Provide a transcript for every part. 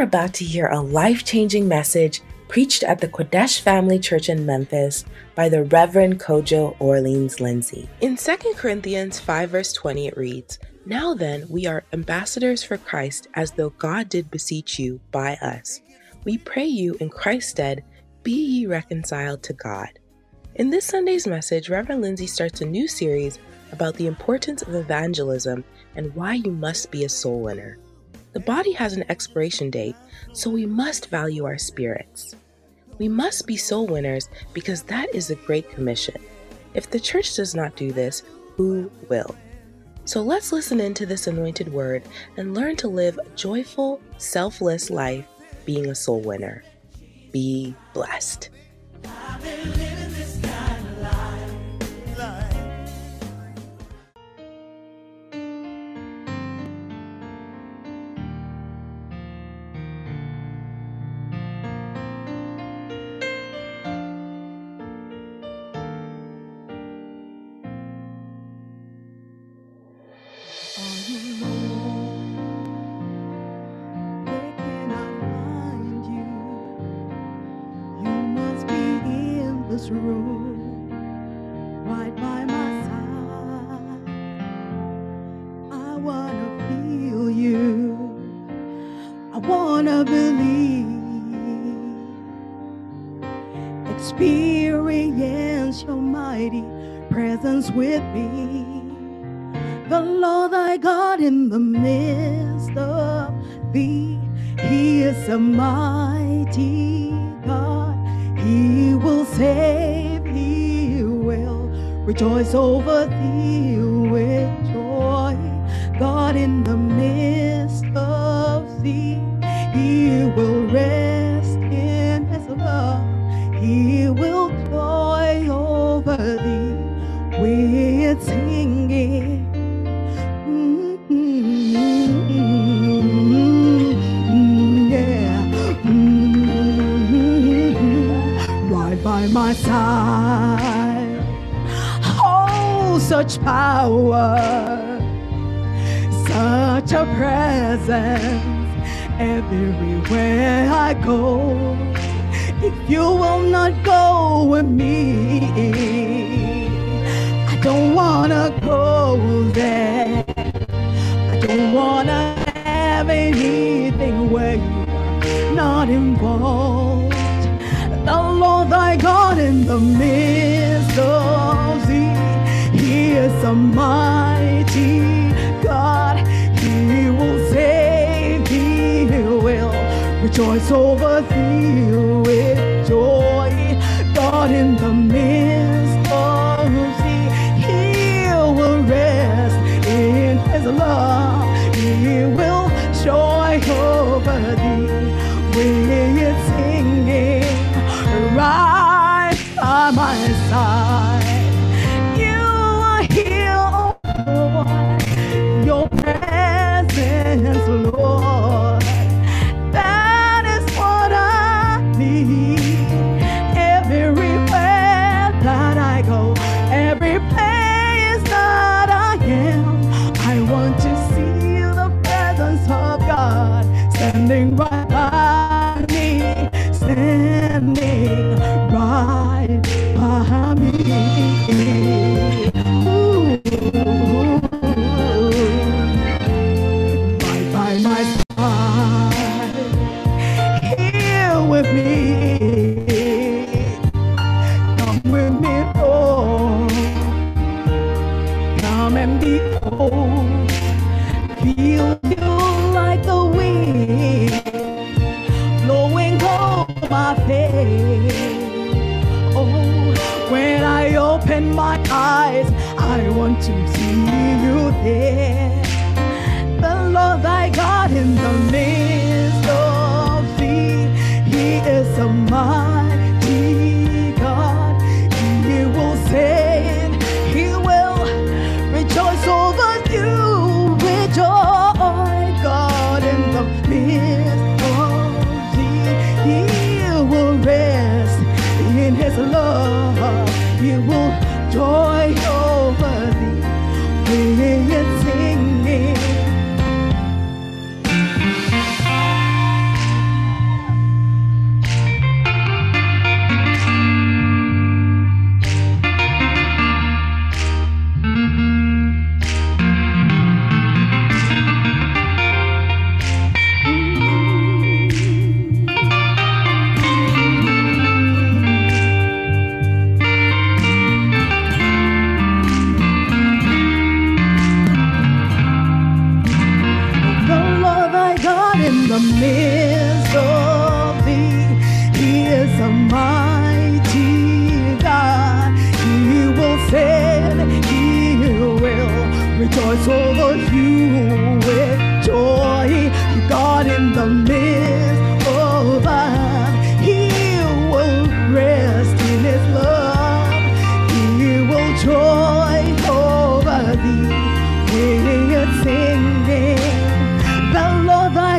are about to hear a life changing message preached at the Qodesh Family Church in Memphis by the Reverend Kojo Orleans Lindsay. In 2 Corinthians 5, verse 20, it reads, Now then, we are ambassadors for Christ, as though God did beseech you by us. We pray you in Christ's stead, be ye reconciled to God. In this Sunday's message, Reverend Lindsay starts a new series about the importance of evangelism and why you must be a soul winner. The body has an expiration date, so we must value our spirits. We must be soul winners because that is the Great Commission. If the church does not do this, who will? So let's listen into this anointed word and learn to live a joyful, selfless life being a soul winner. Be blessed. Over thee rejoice over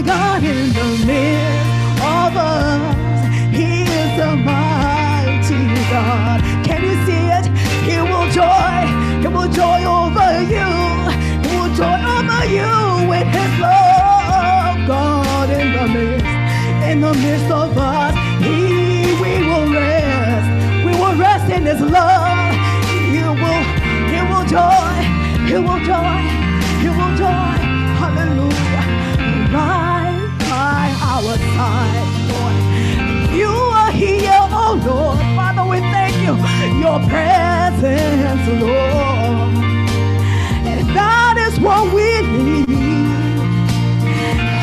Lord thy Your presence, Lord. And that is what we need.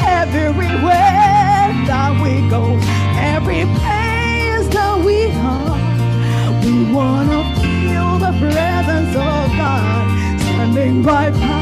Everywhere that we go, every place that we are, we want to feel the presence of God standing right by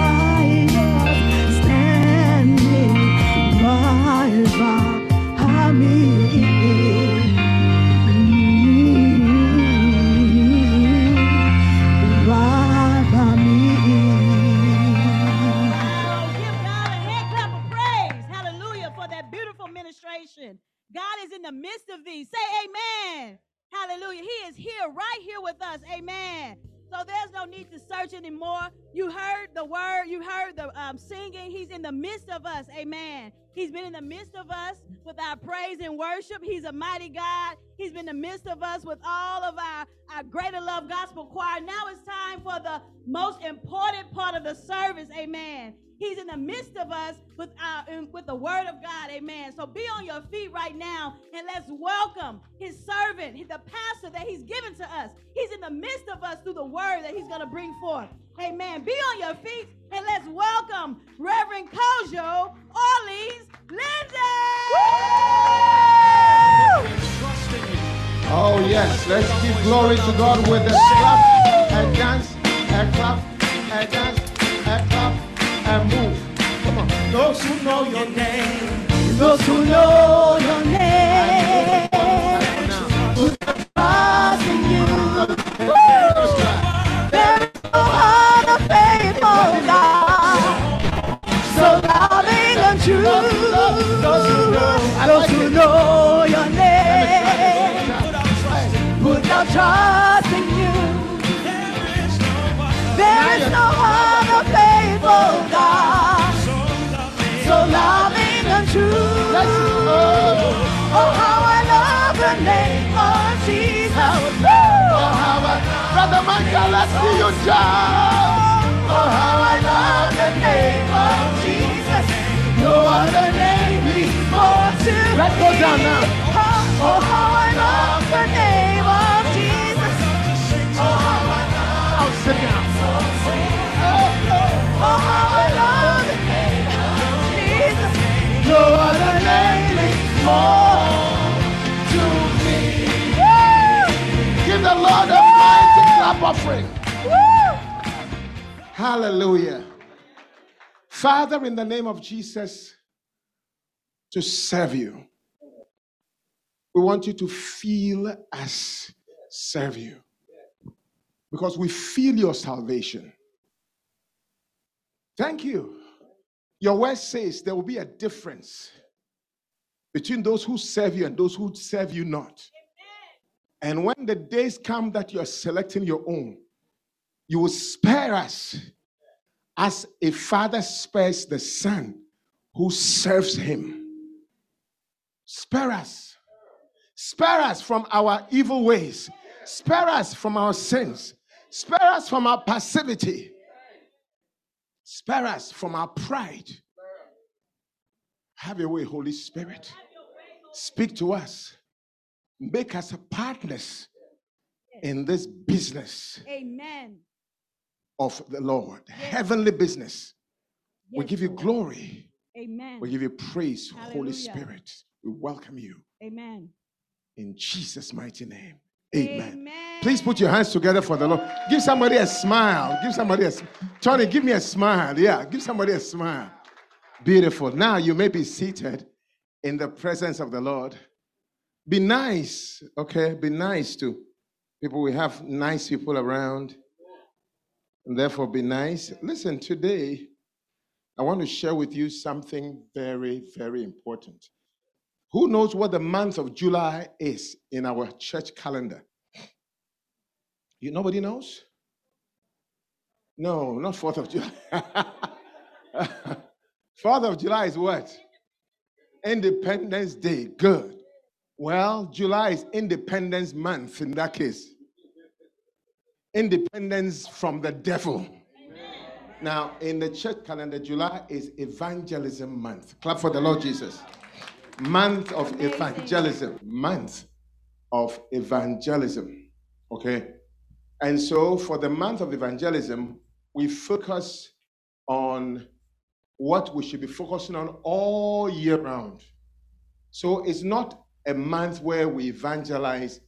the midst of these. Say amen. Hallelujah. He is here, right here with us. Amen. So there's no need to search anymore. You heard the word, you heard the um, singing. He's in the midst of us. Amen. He's been in the midst of us with our praise and worship. He's a mighty God. He's been in the midst of us with all of our, our greater love gospel choir. Now it's time for the most important part of the service. Amen. He's in the midst of us with uh, our with the word of God. Amen. So be on your feet right now and let's welcome his servant, the pastor that he's given to us. He's in the midst of us through the word that he's going to bring forth. Amen. Be on your feet and let's welcome Reverend Kojo Orleans Lindsay. Oh, yes. Let's give glory to God with a clap, a dance, a clap, a dance, and move. Come on. Those who know your name. Those who know your name, trust in you. There is no other faithful God, so loving and true. Those who know your name, put trust in you. There is no other God, so loving and true. Oh, how I love the name of Jesus. Oh, how I, Brother Michael, let's see you jump. Oh, how I love the name of Jesus. No other name more to Let's me. go down now. Oh, oh, how I love the name of Jesus. Oh, how I love, Now sit down. Lord a mighty clap offering. Hallelujah. Father, in the name of Jesus, to serve you, we want you to feel us serve you because we feel your salvation. Thank you. Your word says there will be a difference between those who serve you and those who serve you not. And when the days come that you are selecting your own, you will spare us as a father spares the son who serves him. Spare us. Spare us from our evil ways. Spare us from our sins. Spare us from our passivity. Spare us from our pride. Have your way, Holy Spirit. Speak to us. Make us a partners in this business Amen. of the Lord, heavenly business. We give you glory. Amen. We give you praise, Holy Spirit. We welcome you Amen. in Jesus' mighty name. Amen. Amen. Please put your hands together for the Lord. Give somebody a smile. Give somebody a. Tony, give me a smile. Yeah, give somebody a smile. Beautiful. Now you may be seated in the presence of the Lord. Be nice, okay? Be nice to people. We have nice people around, and therefore be nice. Listen, today I want to share with you something very, very important. Who knows what the month of July is in our church calendar? You nobody knows? No, not 4th of July. 4th of July is what? Independence Day. Good. Well, July is Independence Month in that case. Independence from the devil. Now, in the church calendar, July is Evangelism Month. Clap for the Lord Jesus. Month of Amazing. evangelism. Month of evangelism. Okay. And so, for the month of evangelism, we focus on what we should be focusing on all year round. So, it's not a month where we evangelize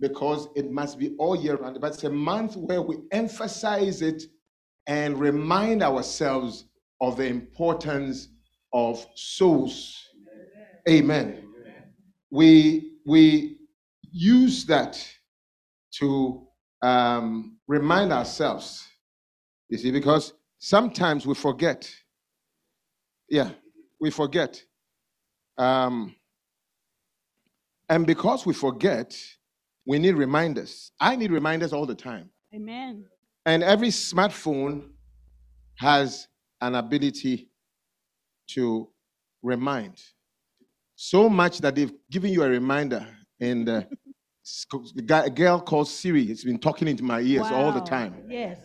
because it must be all year round, but it's a month where we emphasize it and remind ourselves of the importance of souls. Amen. We we use that to um, remind ourselves. You see, because sometimes we forget. Yeah, we forget. Um, and because we forget, we need reminders. I need reminders all the time. Amen. And every smartphone has an ability to remind. So much that they've given you a reminder. And uh, the a girl called Siri has been talking into my ears all the time. Yes.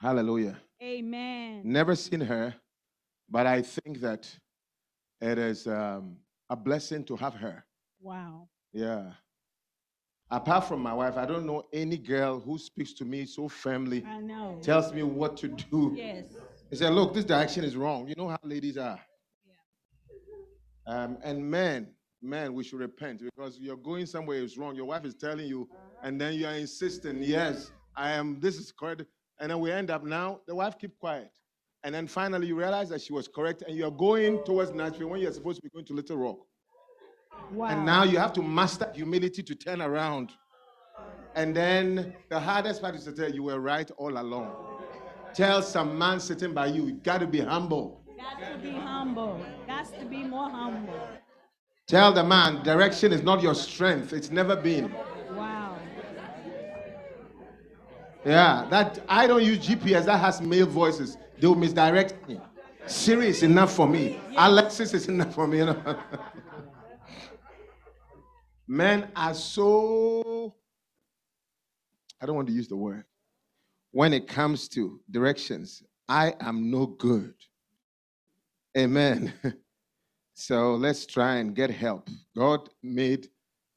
Hallelujah. Amen. Never seen her, but I think that it is um, a blessing to have her. Wow. Yeah. Apart from my wife, I don't know any girl who speaks to me so firmly, I know. tells me what to do. Yes. He said, Look, this direction is wrong. You know how ladies are. Um, and men, men, we should repent because you're going somewhere is wrong. Your wife is telling you, and then you are insisting, Yes, I am, this is correct. And then we end up now, the wife keep quiet. And then finally you realize that she was correct, and you're going towards Nashville when you're supposed to be going to Little Rock. Wow. And now you have to master humility to turn around. And then the hardest part is to tell you were right all along. Tell some man sitting by you, you got to be humble. Got to be humble. Got to be more humble. Tell the man, direction is not your strength. It's never been. Wow. Yeah, that I don't use GPS that has male voices. They will misdirect me. Siri is enough for me. Alexis is enough for me. You know? Men are so I don't want to use the word. When it comes to directions, I am no good. Amen. So let's try and get help. God made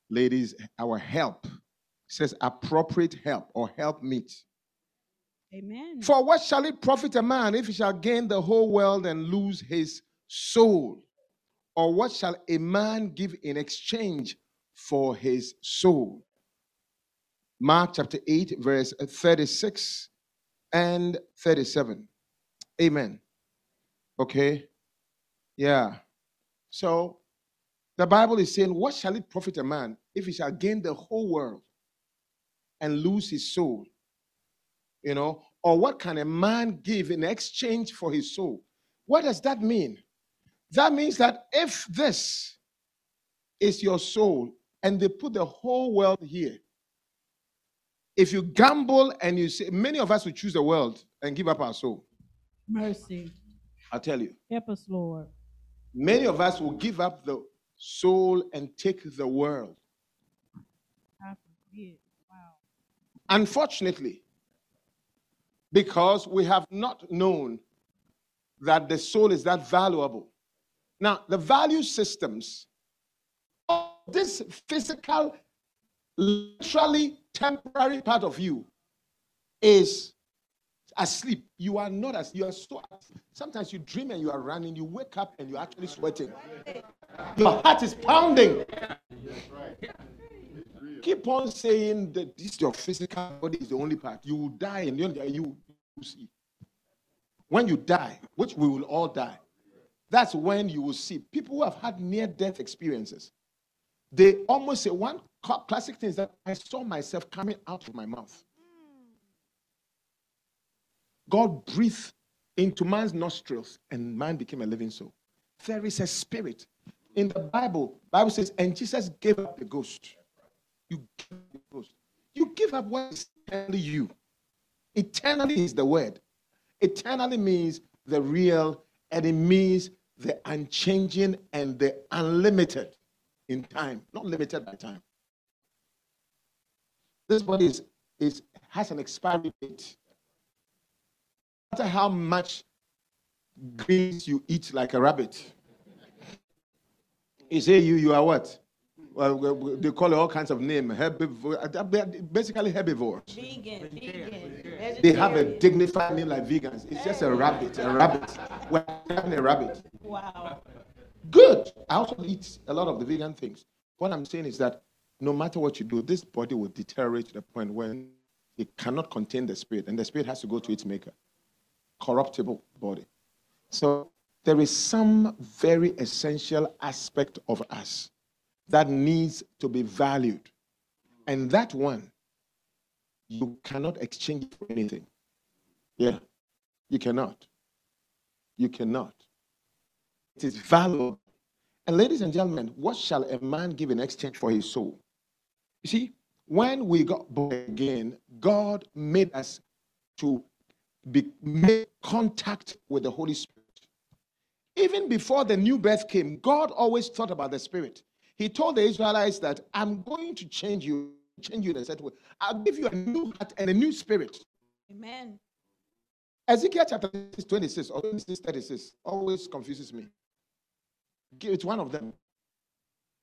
ladies our help. It says appropriate help or help meet. Amen. For what shall it profit a man if he shall gain the whole world and lose his soul? Or what shall a man give in exchange for his soul? Mark chapter 8, verse 36 and 37. Amen. Okay. Yeah. So the Bible is saying, What shall it profit a man if he shall gain the whole world and lose his soul? You know, or what can a man give in exchange for his soul? What does that mean? That means that if this is your soul and they put the whole world here, if you gamble and you say, many of us would choose the world and give up our soul. Mercy. I'll tell you. Help us, Lord. Many of us will give up the soul and take the world. Wow. Unfortunately, because we have not known that the soul is that valuable. Now, the value systems of this physical, literally temporary part of you is asleep. You are not as you are so. Sometimes you dream and you are running. You wake up and you're actually sweating. Your heart is pounding. keep on saying that this your physical body is the only part. You will die and you, you, see. When you die, which we will all die, that's when you will see people who have had near death experiences. They almost say one classic thing is that I saw myself coming out of my mouth. God breathed into man's nostrils and man became a living soul. There is a spirit. In the Bible, Bible says, and Jesus gave up the ghost. You give up the ghost. You give up what is eternally you. Eternally is the word. Eternally means the real, and it means the unchanging and the unlimited in time, not limited by time. This body is, is has an expiry date. No matter how much greens you eat like a rabbit, you say you you are what? Well, they call it all kinds of names. Herbivore, basically herbivores. Vegan, vegan. They have a dignified name like vegans. It's just a rabbit, a rabbit. We're having a rabbit. Wow. Good. I also eat a lot of the vegan things. What I'm saying is that no matter what you do, this body will deteriorate to the point when it cannot contain the spirit, and the spirit has to go to its maker. Corruptible body. So there is some very essential aspect of us that needs to be valued. And that one, you cannot exchange for anything. Yeah, you cannot. You cannot. It is valuable. And ladies and gentlemen, what shall a man give in exchange for his soul? You see, when we got born again, God made us to be, make contact with the Holy Spirit. Even before the new birth came, God always thought about the Spirit. He told the Israelites that I'm going to change you, change you in a certain way. I'll give you a new heart and a new spirit. Amen. Ezekiel chapter 26 or 26, 36 always confuses me. It's one of them.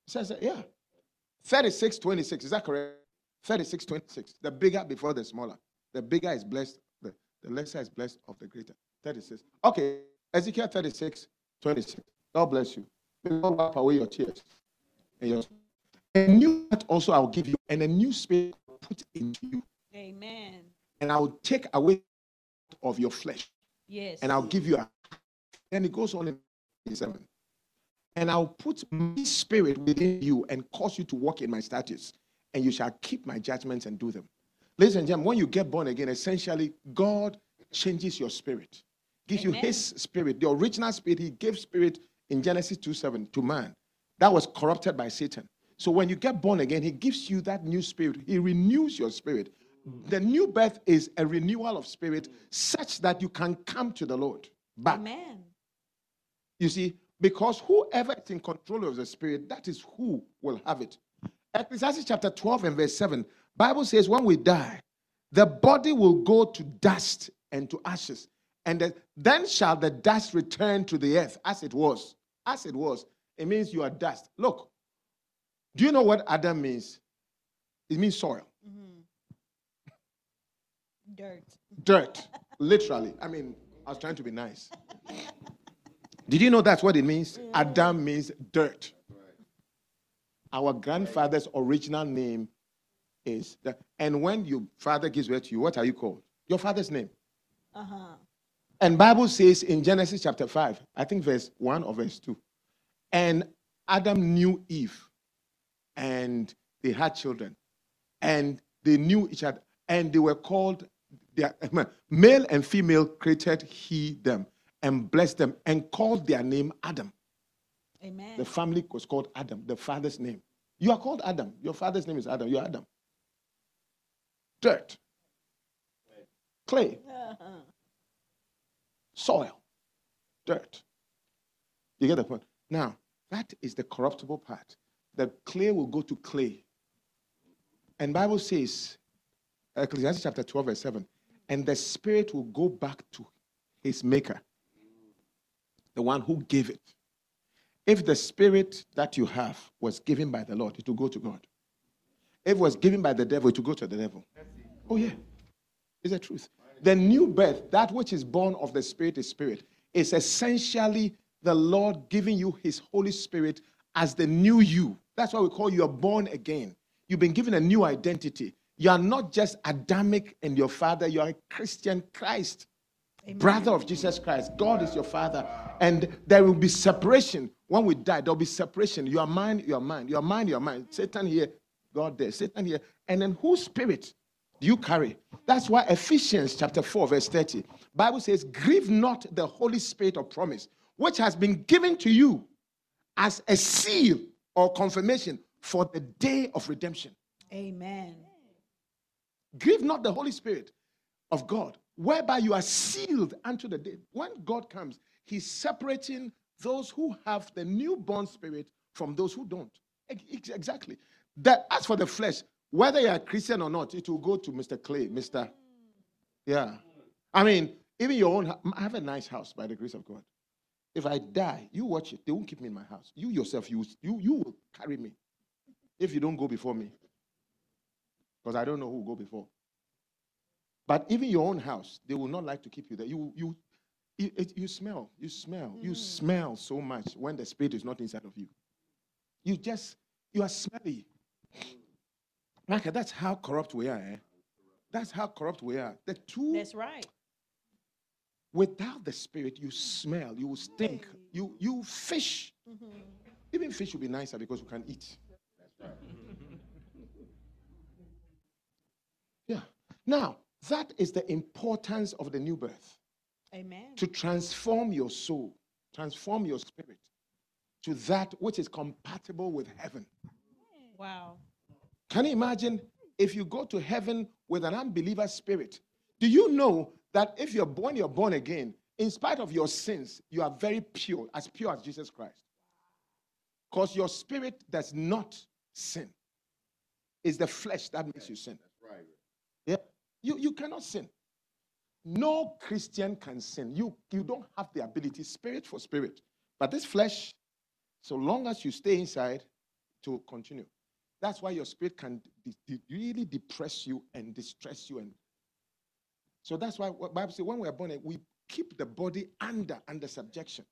It says, uh, yeah. 36, 26. Is that correct? 36, 26. The bigger before the smaller. The bigger is blessed, the, lesser is blessed of the greater. 36. Okay. Ezekiel 36, 26. God bless you. May God wipe away your tears. And your, a new heart also I'll give you, and a new spirit I'll put into you. Amen. And I will take away of your flesh. Yes. And I'll give you a. And it goes on in seven. And I'll put my spirit within you and cause you to walk in my statutes, and you shall keep my judgments and do them. Ladies and gentlemen, when you get born again, essentially, God changes your spirit, gives Amen. you his spirit, the original spirit. He gave spirit in Genesis 2 7 to man. That was corrupted by Satan. So when you get born again, he gives you that new spirit. He renews your spirit. The new birth is a renewal of spirit such that you can come to the Lord back. Amen. You see, because whoever is in control of the spirit, that is who will have it. Ecclesiastes chapter 12 and verse 7, Bible says, when we die, the body will go to dust and to ashes. And the- then shall the dust return to the earth as it was. As it was. It means you are dust. Look, do you know what Adam means? It means soil, Mhm. Dirt. dirt, literally. I mean, I was trying to be nice. Did you know that's what it means? Adam means dirt. Our grandfather's original name is that. And when your father gives birth to you, what are you called? Your father's name. Uh-huh. And Bible says in Genesis chapter 5, I think verse 1 or verse 2. And Adam knew Eve, and they had children, and they knew each other, and they were called their male and female created he them and blessed them and called their name Adam. Amen. The family was called Adam, the father's name. You are called Adam. Your father's name is Adam. You're Adam. Dirt, clay, Uh-huh. soil, dirt. You get the point? Now, that is the corruptible part. The clay will go to clay. And Bible says, Ecclesiastes chapter 12, verse 7, and the spirit will go back to his maker, the one who gave it. If the spirit that you have was given by the Lord, it will go to God. If it was given by the devil, to go to the devil. Oh, yeah. It's the truth. The new birth, that which is born of the Spirit is Spirit, is essentially the Lord giving you His Holy Spirit as the new you. That's why we call you a born again. You've been given a new identity. You are not just Adamic and your father, you are a Christian Christ, Amen. brother of Jesus Christ. God is your father. And there will be separation. When we die, there'll be separation. You are mine, you are mine. You are mine, you are mine. Satan here, God there. Satan here. And then whose spirit do you carry? That's why Ephesians chapter 4, verse 30. Bible says, Grieve not the Holy Spirit of promise, which has been given to you as a seal or confirmation for the day of redemption. Amen. Grieve not the Holy Spirit of God, whereby you are sealed unto the day. When God comes, He's separating those who have the newborn spirit from those who don't. Exactly. That as for the flesh, whether you're a Christian or not, it will go to Mr. Clay, Mr. Yeah. I mean, even your own. I have a nice house by the grace of God. If I die, you watch it. They won't keep me in my house. You yourself, you you you will carry me if you don't go before me. Because I don't know who will go before. But even your own house, they will not like to keep you there. You you you, it- you smell, you smell, you mm. smell so much when the spirit is not inside of you. You just you are smelly. Micah, that's how corrupt we are. Eh? That's how corrupt we are. The two That's right. without the spirit, you smell, you stink, you you fish. Even fish will be nicer because you can eat. That's right. yeah. Now, that is the importance of the new birth Amen. to transform your soul, transform your spirit to that which is compatible with heaven. Wow. Can you imagine if you go to heaven with an unbeliever spirit? Do you know that if you're born, you're born again, in spite of your sins, you are very pure, as pure as Jesus Christ? Because your spirit does not sin. It's the flesh that makes you sin. That's right. Yeah. You, you cannot sin. No Christian can sin. You, you don't have the ability, spirit for spirit. But this flesh, so long as you stay inside, to continue. That's why your spirit can really depress you and distress you. And so that's why Bible says when we are born, we keep the body under under subjection.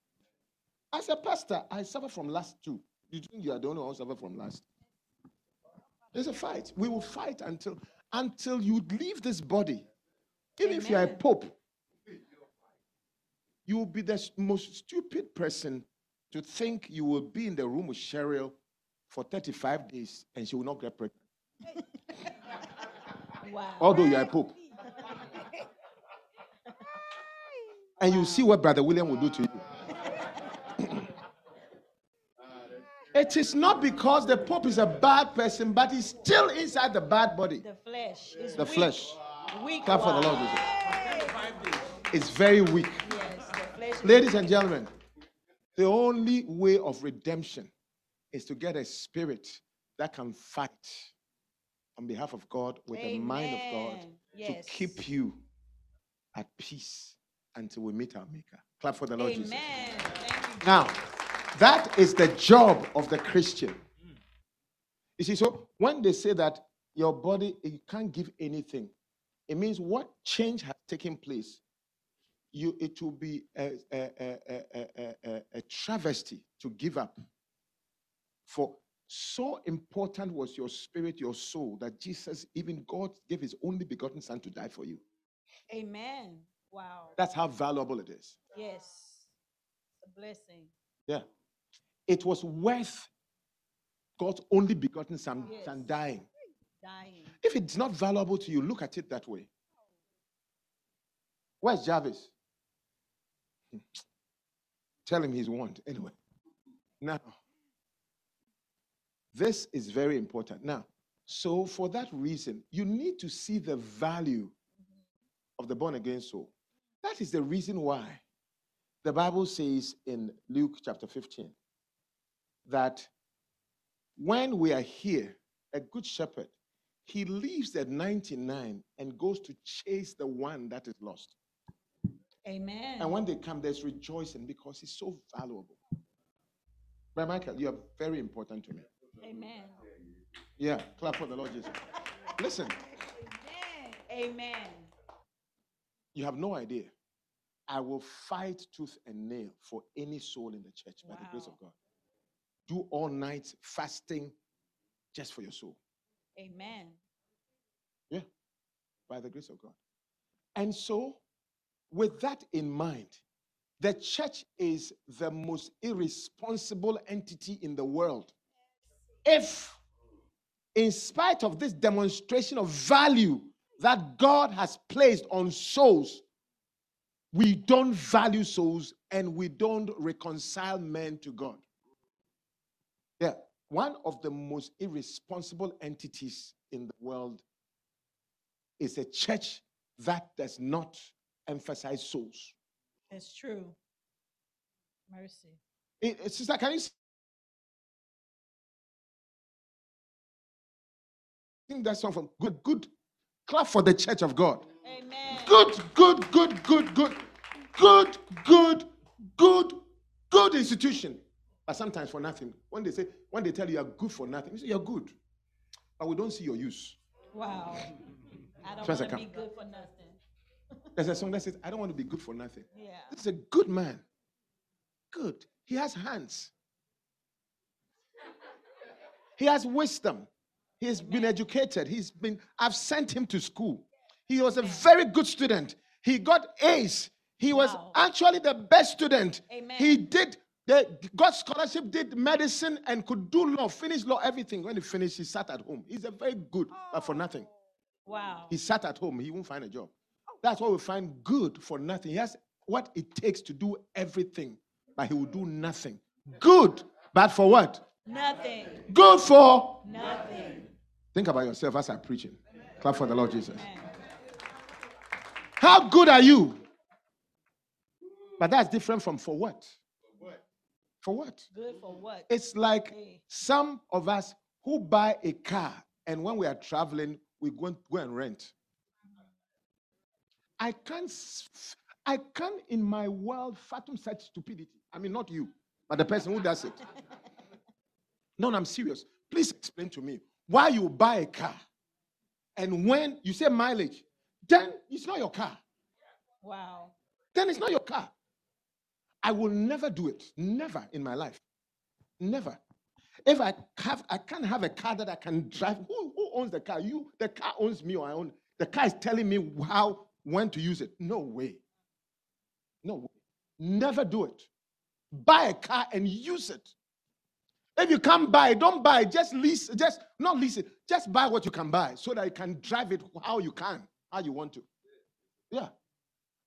As a pastor, I suffer from lust too. You think you are the only one suffer from lust? There's a fight. We will fight until until you leave this body. Even if you are a pope, you will be the most stupid person to think you will be in the room with Cheryl for 35 days and she will not get pregnant. Wow. Although you are a pope. And you see what Brother William will do to you. it is not because the Pope is a bad person, but he's still inside the bad body. The flesh is The weak. flesh. Weak. Clap for the Lord. It's very weak. Yes, the flesh is Ladies and gentlemen, the only way of redemption is to get a spirit that can fight on behalf of God with the mind of God Yes. to keep you at peace until we meet our Maker. Clap for the Lord Jesus. Amen. Thank. Now, that is the job of the Christian. You see, so when they say that your body you can't give anything, it means what change has taken place. You, it will be a, a, a, a, a, a, a travesty to give up. For so important was your spirit, your soul, that Jesus, even God, gave his only begotten Son to die for you. Amen. Wow. That's how valuable it is. Yes. It's a blessing. Yeah. It was worth God's only begotten son, Yes. son dying. Dying. If it's not valuable to you, look at it that way. Where's Jarvis? Hmm. Tell him he's warned. Anyway. Now, this is very important. Now, so for that reason, you need to see the value of the born again soul. That is the reason why the Bible says in Luke chapter 15 that when we are here, a good shepherd, he leaves the 99 and goes to chase the one that is lost. Amen. And when they come, there's rejoicing because he's so valuable. Brother Michael, you are very important to me. Amen. Yeah, clap for the Lord Jesus. Listen, Amen. Amen. you have no idea. I will fight tooth and nail for any soul in the church by the grace of God. Do all night fasting just for your soul. Amen. Yeah, by the grace of God. And so, with that in mind, the church is the most irresponsible entity in the world. If, in spite of this demonstration of value that God has placed on souls, we don't value souls and we don't reconcile men to God. Yeah, one of the most irresponsible entities in the world is a church that does not emphasize souls. It's true. Mercy. It, it's like, can you sing that song from good, good? Clap for the church of God. Amen. Good, good, good, good, good, good, good, good, good institution. But sometimes for nothing. When they say, when they tell you you're good for nothing, you say you're good. But we don't see your use. Wow. I don't want to be good for nothing. There's a song that says, I don't want to be good for nothing. Yeah. This is a good man. Good. He has hands. He has wisdom. He's been educated. He's been, I've sent him to school. He was a very good student. He got A's. He was Wow. actually the best student. Amen. He did the got scholarship, did medicine, and could do law, finished law, everything. When he finished, he sat at home. He's a very good, but for oh. nothing. Wow. He sat at home. He won't find a job. Oh. That's why we find good for nothing. He has what it takes to do everything, but he will do nothing. Good, but for what? Nothing. Good for. Nothing. Think about yourself as I'm preaching. Clap for the Lord Jesus. Amen. How good are you? But that's different from for what? For what? Good for what? It's like Hey. some of us who buy a car and when we are traveling, we go and, go and rent. I can't, I can't in my world fathom such stupidity. I mean, not you, but the person who does it. No, no, I'm serious. Please explain to me why you buy a car and when you say mileage, then it's not your car. Wow. Then it's not your car. I will never do it. Never in my life. Never. If I have, I can't have a car that I can drive. Who, who owns the car? You. The car owns me, or I own. The car is telling me how, when to use it. No way. No way. Never do it. Buy a car and use it. If you can't buy don't buy. Just lease. Just not lease it. Just buy what you can buy so that you can drive it how you can, how you want to. Yeah.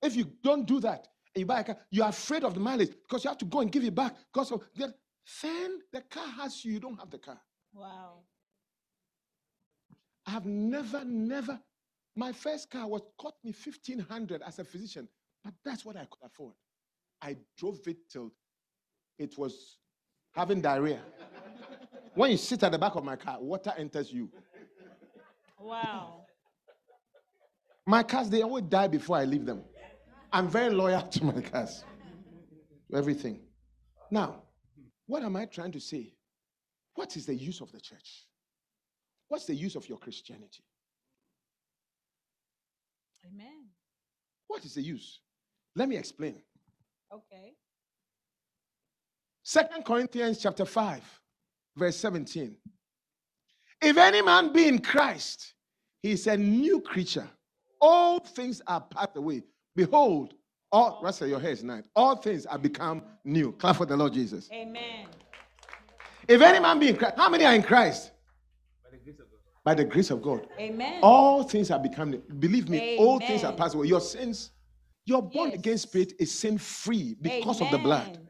If you don't do that and you buy a car, you're afraid of the mileage because you have to go and give it back because of that. Then the car has you, you don't have the car. Wow. I have never, never. My first car was cost me 1500 as a physician, but that's what I could afford. I drove it till it was having diarrhea. when you sit at the back of my car, water enters you. Wow. My cars, they always die before I leave them. I'm very loyal to my cars, to everything. Now, what am I trying to say? What is the use of the church? What's the use of your Christianity? Amen. What is the use? Let me explain. Okay. Second Corinthians chapter 5, verse 17. If any man be in Christ, he is a new creature. All things are passed away. Behold, all Russell, your hair is nice. All things are become new. Clap for the Lord Jesus. Amen. If any man be in Christ, how many are in Christ? By the grace of God. By the grace of God. Amen. All things are become new. Believe me, all things are passed away. Your sins, your born Yes. again spirit is sin free because of the blood.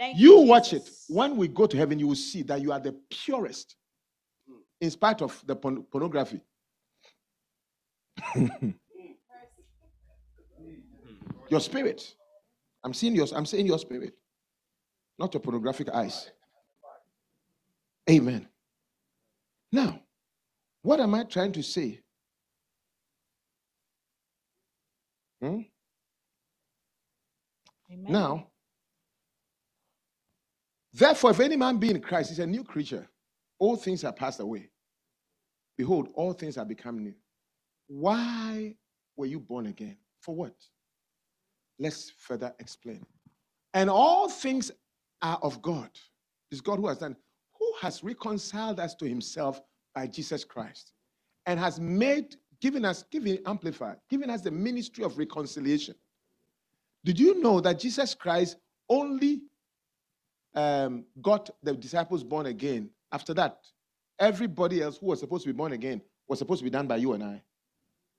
Amen. Thank You watch it. When we go to heaven, you will see that you are the purest, in spite of the porn- pornography. your spirit. I'm seeing your. I'm seeing your spirit, not your pornographic eyes. Amen. Now, what am I trying to say? Hmm? Amen. Now, therefore, if any man be in Christ, he's a new creature. All things are passed away. Behold, all things are become new. Why were you born again? For what? Let's further explain. And all things are of God. It's God who has done, who has reconciled us to himself by Jesus Christ and has made, given us, given amplified, given us the ministry of reconciliation. Did you know that Jesus Christ only um, got the disciples born again? After that, everybody else who was supposed to be born again was supposed to be done by you and I.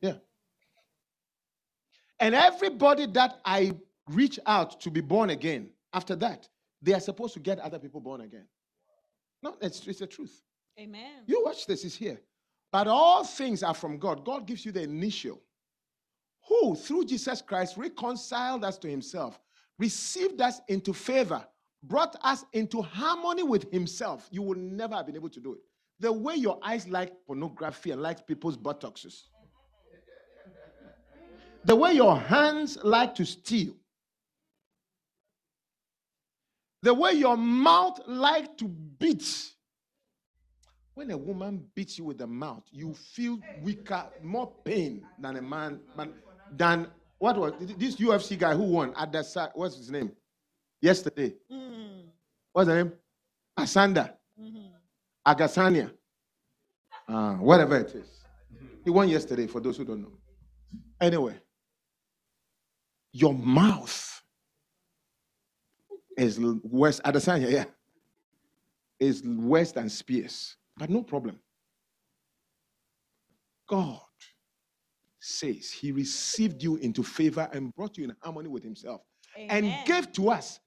Yeah. And everybody that I reach out to be born again, after that, they are supposed to get other people born again. No, it's, it's the truth. Amen. You watch this, it's here. But all things are from God. God gives you the initial. Who, through Jesus Christ, reconciled us to himself, received us into favor, brought us into harmony with himself. You will never have been able to do it. The way your eyes like pornography and like people's buttocks. The way your hands like to steal. The way your mouth like to beat. When a woman beats you with the mouth, you feel weaker, more pain than a man, than what was this UFC guy who won at side? What's his name? Yesterday. Mm. What's the name? Asanda. Mm-hmm. Agasania. Uh, whatever it is. He won yesterday, for those who don't know. Anyway, your mouth is worse. Adesanya, yeah, is worse than spears, but no problem. God says He received you into favor and brought you in harmony with Himself, Amen. and gave to us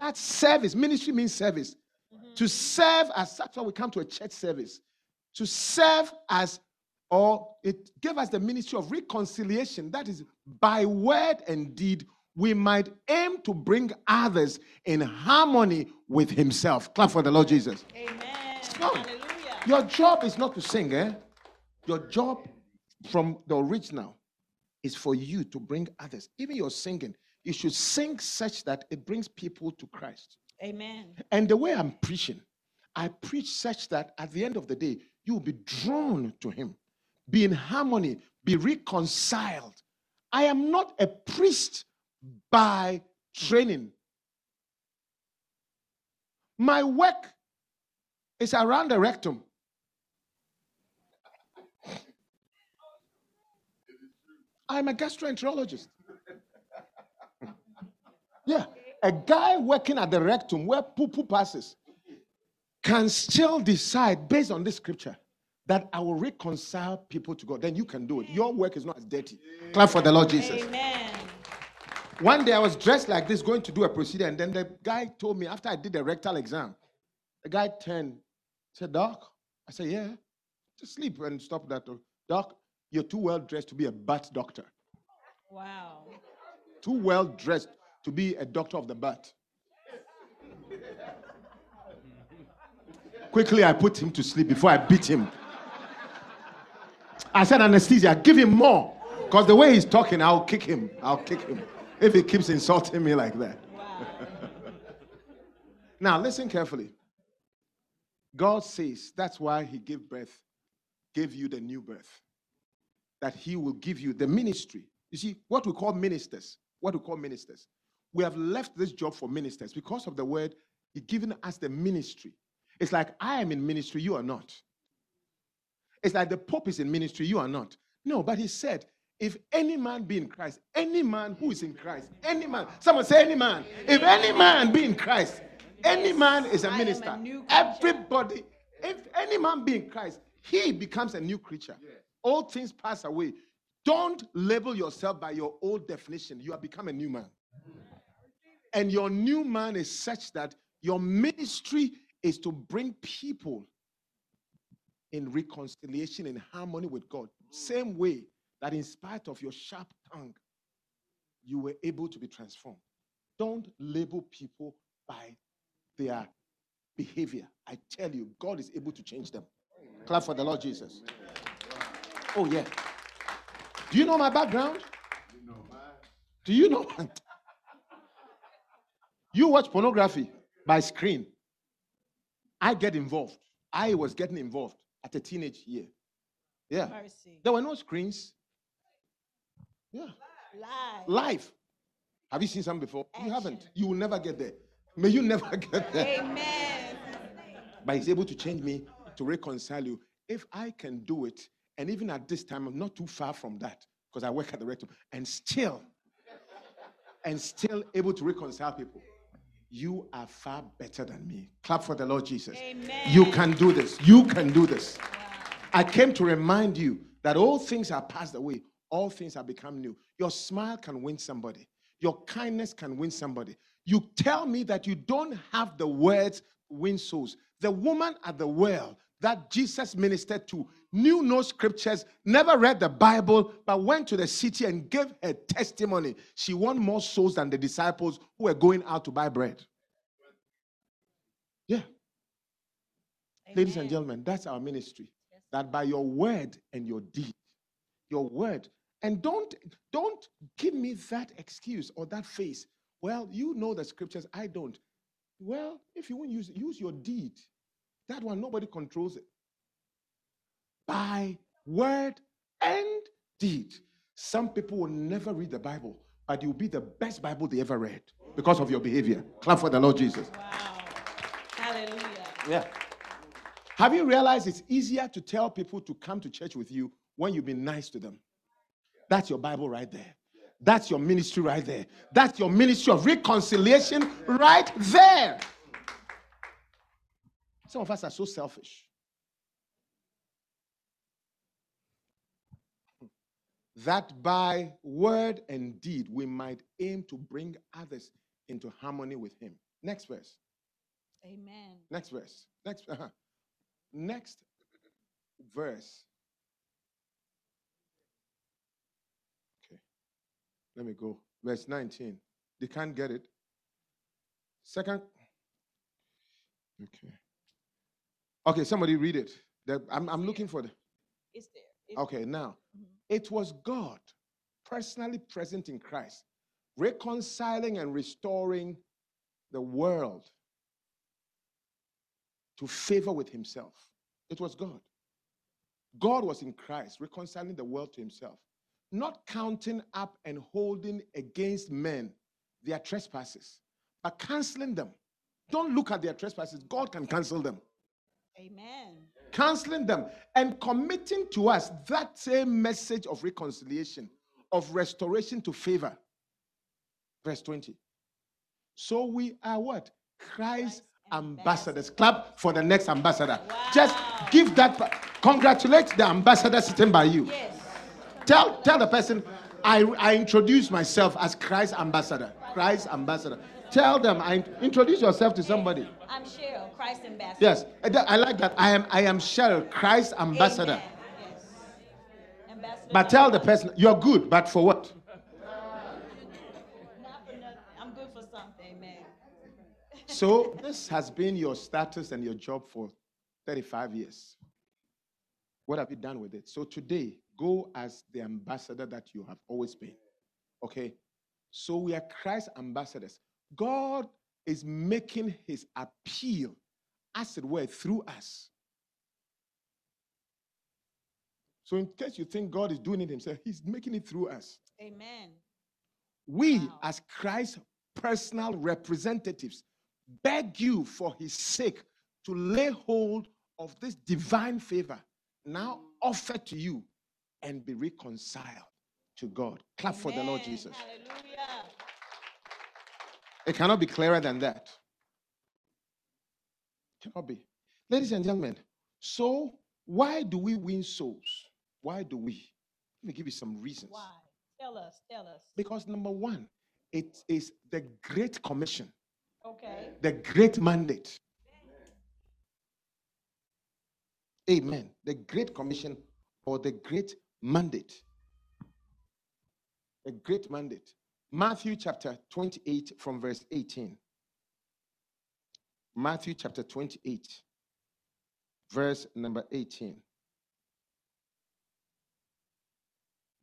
that service. Ministry means service. Mm-hmm. To serve as that's why we come to a church service. To serve as or it gave us the ministry of reconciliation. That is, by word and deed, we might aim to bring others in harmony with Himself. Clap for the Lord Jesus. Amen. Hallelujah. Your job is not to sing, eh? Your job from the original is for you to bring others. Even your singing, you should sing such that it brings people to Christ. Amen. And the way I'm preaching, I preach such that at the end of the day, you will be drawn to Him be in harmony, be reconciled. I am not a priest by training. My work is around the rectum. I'm a gastroenterologist. Yeah, a guy working at the rectum where poo poo passes can still decide based on this scripture that I will reconcile people to God. Then you can do it. Your work is not as dirty. Clap for the Lord Jesus. Amen. One day I was dressed like this, going to do a procedure, and then the guy told me after I did the rectal exam, the guy turned, said, Doc, I said, Yeah, just sleep and stop that. Doc, you're too well dressed to be a butt doctor. Wow. Too well dressed to be a doctor of the butt. Quickly, I put him to sleep before I beat him. I said, anesthesia, give him more. Because the way he's talking, I'll kick him. I'll kick him. If he keeps insulting me like that. Wow. now, listen carefully. God says that's why he gave birth, gave you the new birth. That he will give you the ministry. You see, what we call ministers, what we call ministers. We have left this job for ministers because of the word, he given us the ministry. It's like I am in ministry, you are not. It's like the Pope is in ministry, you are not. No, but he said, if any man be in Christ, any man who is in Christ, any man, someone say any man, if any man be in Christ, any man is a minister. Everybody, if any man be in Christ, he becomes a new creature. All things pass away. Don't label yourself by your old definition. You have become a new man. And your new man is such that your ministry is to bring people in reconciliation and harmony with God. Same way that, in spite of your sharp tongue, you were able to be transformed. Don't label people by their behavior. I tell you, God is able to change them. Clap for the Lord Jesus. Oh, yeah. Do you know my background? Do you know? you watch pornography by screen. I get involved. I was getting involved at a teenage year. Yeah. Mercy. There were no screens. Yeah. Live. Live. Have you seen some before? Action. You haven't. You will never get there. May you never get there. Amen. But he's able to change me to reconcile you. if I can do it, and even at this time, I'm not too far from that because I work at the rectum, and still, and still able to reconcile people, you are far better than me. Clap for the Lord Jesus. Amen. You can do this. You can do this. I came to remind you that all things are passed away, all things have become new. Your smile can win somebody, your kindness can win somebody. You tell me that you don't have the words win souls. The woman at the well that Jesus ministered to knew no scriptures, never read the Bible, but went to the city and gave her testimony. She won more souls than the disciples who were going out to buy bread. Yeah. Ladies and gentlemen, that's our ministry. That by your word and your deed, your word, and don't don't give me that excuse or that face. Well, you know the scriptures, I don't. Well, if you won't use use your deed. That one nobody controls it. By word and deed. Some people will never read the Bible, but you'll be the best Bible they ever read because of your behavior. Clap for the Lord Jesus. Wow. Hallelujah. Yeah. Have you realized it's easier to tell people to come to church with you when you've been nice to them? That's your Bible right there. That's your ministry right there. That's your ministry of reconciliation right there. Some of us are so selfish. That by word and deed we might aim to bring others into harmony with Him. Next verse. Amen. Next verse. Next, uh-huh. next verse. Okay. Let me go. Verse 19. They can't get it. Second. Okay. Okay, somebody read it. I'm, I'm looking for the. It's there. It's Okay, now. It was God personally present in Christ, reconciling and restoring the world to favor with himself. It was God. God was in Christ, reconciling the world to himself, not counting up and holding against men their trespasses, but canceling them. Don't look at their trespasses. God can cancel them. Amen. Canceling them and committing to us that same message of reconciliation, of restoration to favor. Verse 20. So we are what? Christ Christ's ambassadors. Clap for the next ambassador. Just give that, congratulate the ambassador sitting by you. Yes. Tell, tell the person, I, I introduce myself as Christ ambassador. Christ ambassador. Tell them, I introduce yourself to somebody. I'm Cheryl, Christ ambassador. Yes, I like that. I am, I am Cheryl, Christ ambassador. Amen. Yes. Ambassador. But tell the person, you're good, but for what? Not for nothing. I'm good for something. Amen. So, this has been your status and your job for 35 years. What have you done with it? So, today, go as the ambassador that you have always been. Okay? So, we are Christ ambassadors. God is making his appeal, as it were, through us. So, in case you think God is doing it himself, he's making it through us. Amen. We, Wow. as Christ's personal representatives, beg you for his sake to lay hold of this divine favor now mm. offered to you and be reconciled to God. Clap for the Lord Jesus. Hallelujah. It cannot be clearer than that. Cannot be. Ladies and gentlemen, so why do we win souls? Why do we? Let me give you some reasons. Why? Tell us. Tell us. Because number one, it is the Great Commission. Okay. the great mandate. Amen. The great commission or the great mandate. The great mandate. Matthew chapter 28 from verse 18. Matthew chapter 28, verse number 18.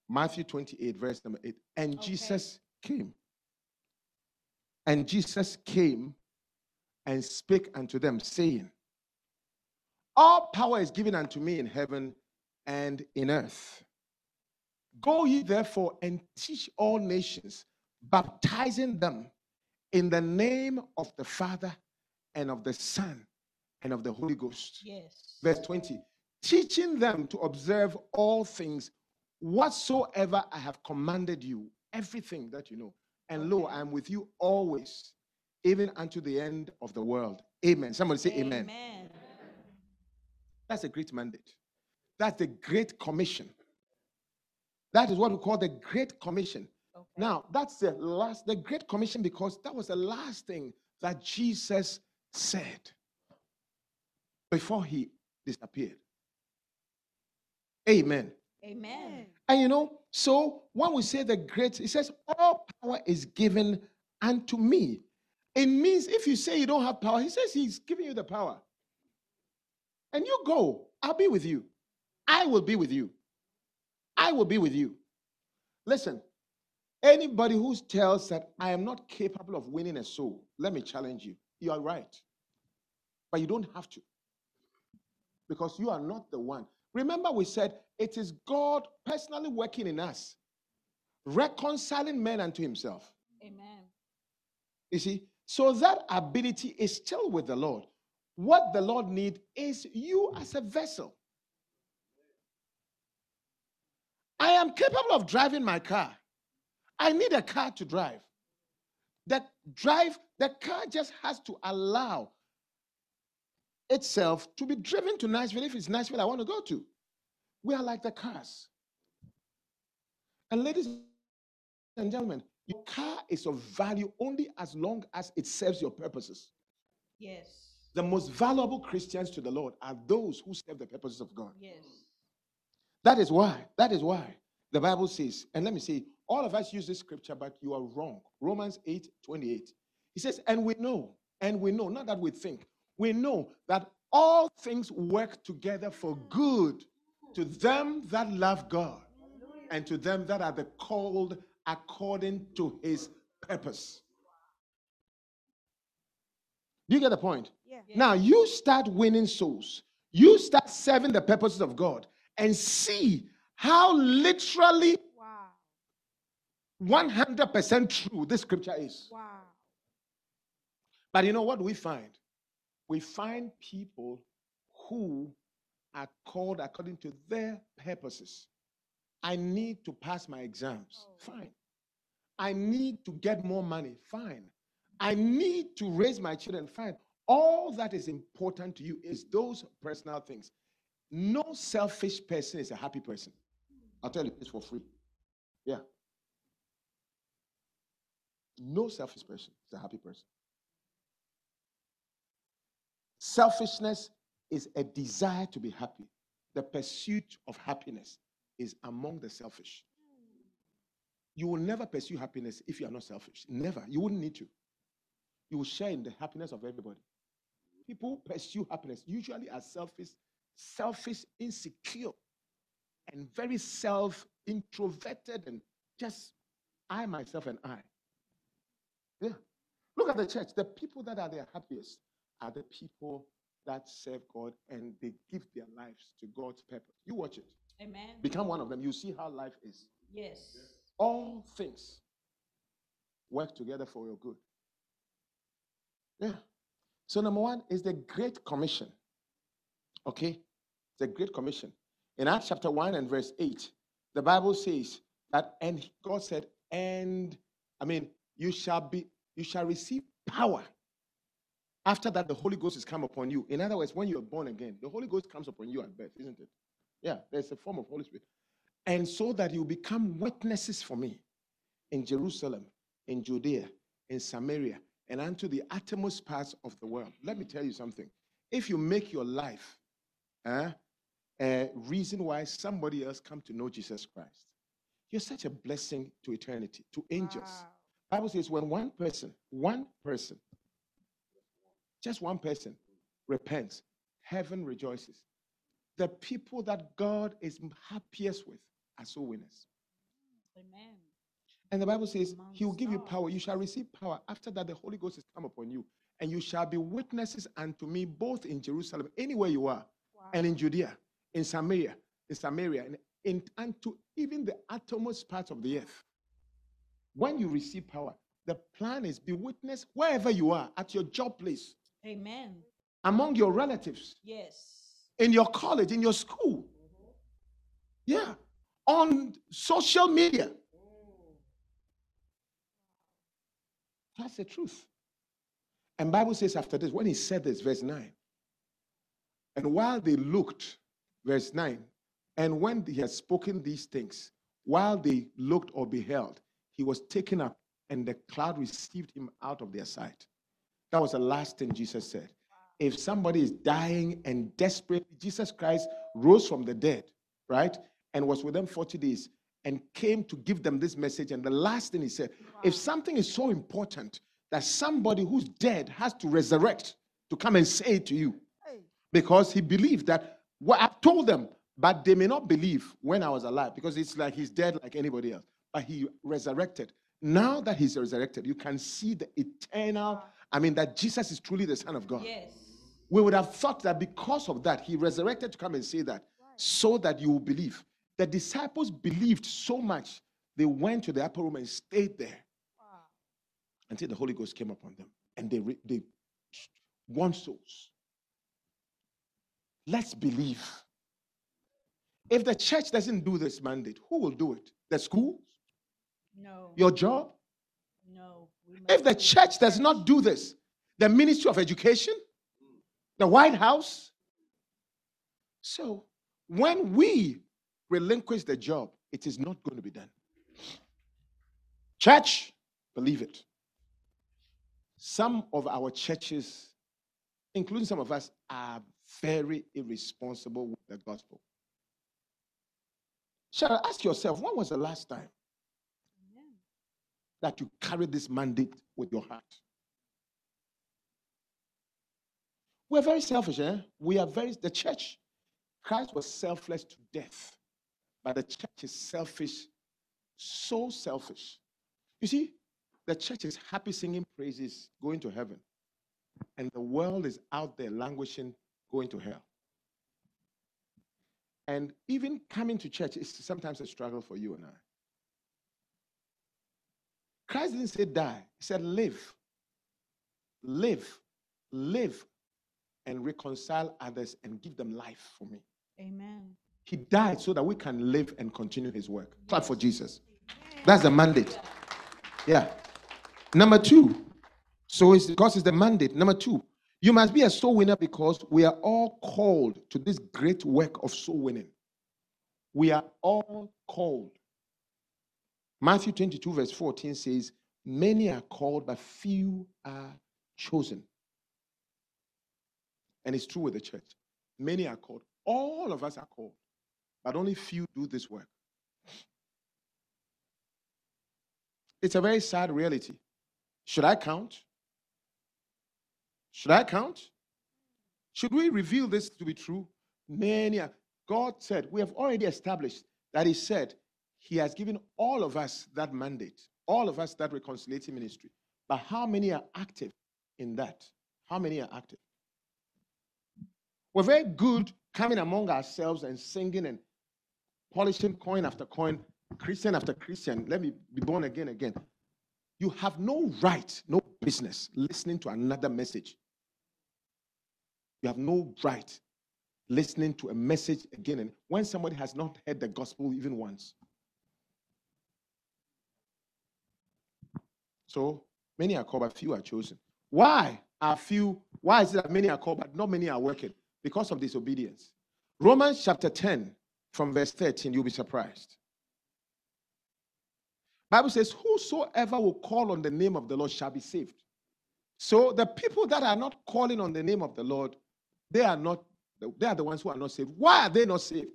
Matthew 28, verse number 8. And Okay. Jesus came. And Jesus came and spake unto them, saying, All power is given unto me in heaven and in earth. Go ye therefore and teach all nations, baptizing them in the name of the Father and of the Son and of the Holy Ghost. Yes. Verse 20 teaching them to observe all things whatsoever I have commanded you, everything that you know. And lo, I am with you always, even unto the end of the world. Amen. Somebody say amen. Amen. That's a great mandate. That's the Great Commission. That is what we call the Great Commission. Okay. Now, that's the last, the Great Commission, because that was the last thing that Jesus said before he disappeared. Amen. Amen. And you know, so when we say the great, it says, All power is given unto me. It means if you say you don't have power, he says he's giving you the power. And you go, I'll be with you. I will be with you. I will be with you. Listen, anybody who tells that I am not capable of winning a soul, let me challenge you. You are right. But you don't have to. Because you are not the one. Remember, we said it is God personally working in us, reconciling men unto himself. Amen. You see, so that ability is still with the Lord. What the Lord needs is you as a vessel. I am capable of driving my car. I need a car to drive. That drive, the car just has to allow itself to be driven to Nashville if it's Nashville I want to go to. We are like the cars. And ladies and gentlemen, your car is of value only as long as it serves your purposes. Yes. The most valuable Christians to the Lord are those who serve the purposes of God. Yes. That is why, that is why the Bible says, and let me say, all of us use this scripture, but you are wrong. Romans 8 28. He says, and we know, and we know, not that we think, we know that all things work together for good to them that love God and to them that are the called according to his purpose. Do you get the point? Yeah. Now you start winning souls. You start serving the purposes of God and see how literally Wow. 100% true this scripture is. Wow. But you know what we find? We find people who are called according to their purposes. I need to pass my exams. Oh. Fine. I need to get more money. Fine. I need to raise my children. Fine. All that is important to you is those personal things. No selfish person is a happy person. I'll tell you this for free. Yeah. No selfish person is a happy person. Selfishness is a desire to be happy. The pursuit of happiness is among the selfish. You will never pursue happiness if you are not selfish. Never. You wouldn't need to. You will share in the happiness of everybody. People pursue happiness usually are selfish, selfish, insecure, and very self introverted and just I, myself, and I. Yeah. Look at the church. The people that are the happiest are the people that serve God and they give their lives to God's purpose. You watch it. Amen. Become one of them. You see how life is. Yes. All things work together for your good. Yeah. So, number one is the Great Commission. Okay? The Great Commission. In Acts chapter 1 and verse 8, the Bible says that, and God said, and I mean, you shall be, you shall receive power. After that, the Holy Ghost is come upon you. In other words, when you're born again, the Holy Ghost comes upon you at birth, isn't it? Yeah, there's a form of Holy Spirit. And so that you become witnesses for me in Jerusalem, in Judea, in Samaria, and unto the uttermost parts of the world. Let me tell you something. If you make your life uh, a reason why somebody else come to know Jesus Christ, you're such a blessing to eternity, to angels. Wow. Bible says when one person, one person, just one person repents, heaven rejoices. The people that God is happiest with are soul winners. Amen. And the Bible says, Among He will give you power. You shall receive power. After that, the Holy Ghost is come upon you. And you shall be witnesses unto me both in Jerusalem, anywhere you are, Wow. and in Judea, in Samaria, in Samaria, and in, unto even the uttermost parts of the earth. When you receive power, the plan is be witness wherever you are, at your job place, Amen. among your relatives, Yes. in your college, in your school. Yeah. On social media. That's the truth. And Bible says after this, when he said this, verse 9, and while they looked, verse 9, and when he had spoken these things, while they looked or beheld, he was taken up, and the cloud received him out of their sight. That was the last thing Jesus said. If somebody is dying and desperate, Jesus Christ rose from the dead, right? And was with them 40 days and came to give them this message. And the last thing he said, if something is so important that somebody who's dead has to resurrect to come and say it to you, because he believed that what I told them, but they may not believe when I was alive because it's like he's dead like anybody else. But he resurrected. Now that he's resurrected, you can see the eternal, I mean, that Jesus is truly the Son of God. Yes. We would have thought that because of that, he resurrected to come and say that so that you will believe. The disciples believed so much, they went to the upper room and stayed there until the Holy Ghost came upon them and they, re- they won souls. Let's believe. If the church doesn't do this mandate, who will do it? The schools? No. Your job? No. If the church does not do this, the Ministry of Education, the White House. So when we relinquish the job, it is not going to be done. Church, believe it. Some of our churches, including some of us, are very irresponsible with the gospel. Shall I ask yourself, when was the last time. That you carry this mandate with your heart? We're very selfish, eh? We are very, the church, Christ was selfless to death, but the church is selfish, so selfish. You see, the church is happy singing praises, going to heaven, and the world is out there languishing, going to hell. And even coming to church is sometimes a struggle for you and I. Christ didn't say die, he said live. Live, live, and reconcile others and give them life for me. Amen. He died so that we can live and continue his work. Clap for Jesus. That's the mandate. Yeah. Number two, so it's because it's the mandate. Number two, you must be a soul winner because we are all called to this great work of soul winning. We are all called. Matthew 22, verse 14 says, Many are called, but few are chosen. And it's true with the church. Many are called. All of us are called, but only few do this work. It's a very sad reality. Should I count? Should I count? Should we reveal this to be true? Many are. God said, we have already established that He said He has given all of us that mandate, all of us that reconciliating ministry. But how many are active in that? How many are active? We're very good coming among ourselves and singing and polishing coin after coin, Christian after Christian. Let me be born again again. You have no right, no business listening to another message. You have no right listening to a message again and when somebody has not heard the gospel even once. So many are called, but few are chosen. Why are few? Why is it that many are called, but not many are working? Because of disobedience. Romans chapter 10, from verse 13, you'll be surprised. Bible says, Whosoever will call on the name of the Lord shall be saved. So the people that are not calling on the name of the Lord, they are not, they are the ones who are not saved. Why are they not saved?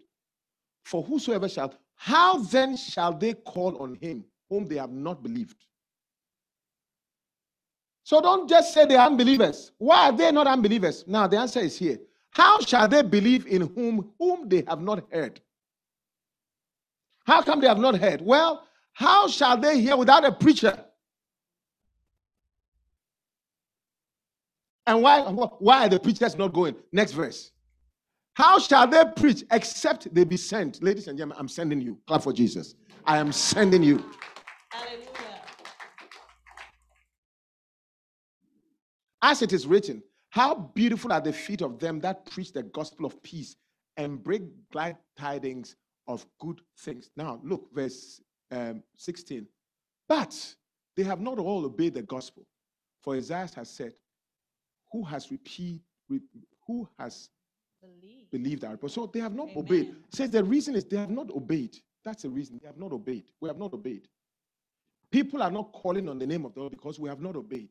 For whosoever shall, how then shall they call on him whom they have not believed? So don't just say they are unbelievers. Why are they not unbelievers? Now the answer is here. How shall they believe in whom whom they have not heard? How come they have not heard? Well, how shall they hear without a preacher? And why why are the preachers not going? Next verse. How shall they preach except they be sent? Ladies and gentlemen, I'm sending you. Clap for Jesus. I am sending you. Hallelujah. As it is written, How beautiful are the feet of them that preach the gospel of peace and bring glad tidings of good things. Now, look, verse um, 16. But they have not all obeyed the gospel. For Isaiah has said, Who has repeat, re- who has Believe. believed our report? So they have not Amen. obeyed. Says the reason is they have not obeyed. That's the reason. They have not obeyed. We have not obeyed. People are not calling on the name of the Lord because we have not obeyed.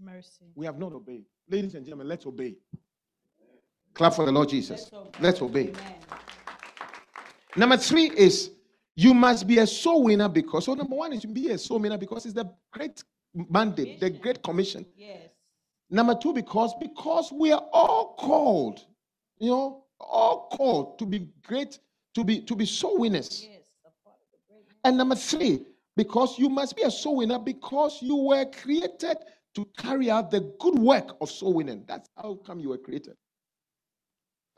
Mercy. We have not obeyed. Ladies and gentlemen, let's obey. Clap for the Lord Jesus. Let's obey. Let's obey. Number three is you must be a soul winner because, so number one is you be a soul winner because it's the great mandate, the great commission. Yes. Number two, because because we are all called, you know, all called to be great, to be to be soul winners. Yes. A part of the great man. And number three, because you must be a soul winner because you were created to carry out the good work of soul winning. That's how come you were created.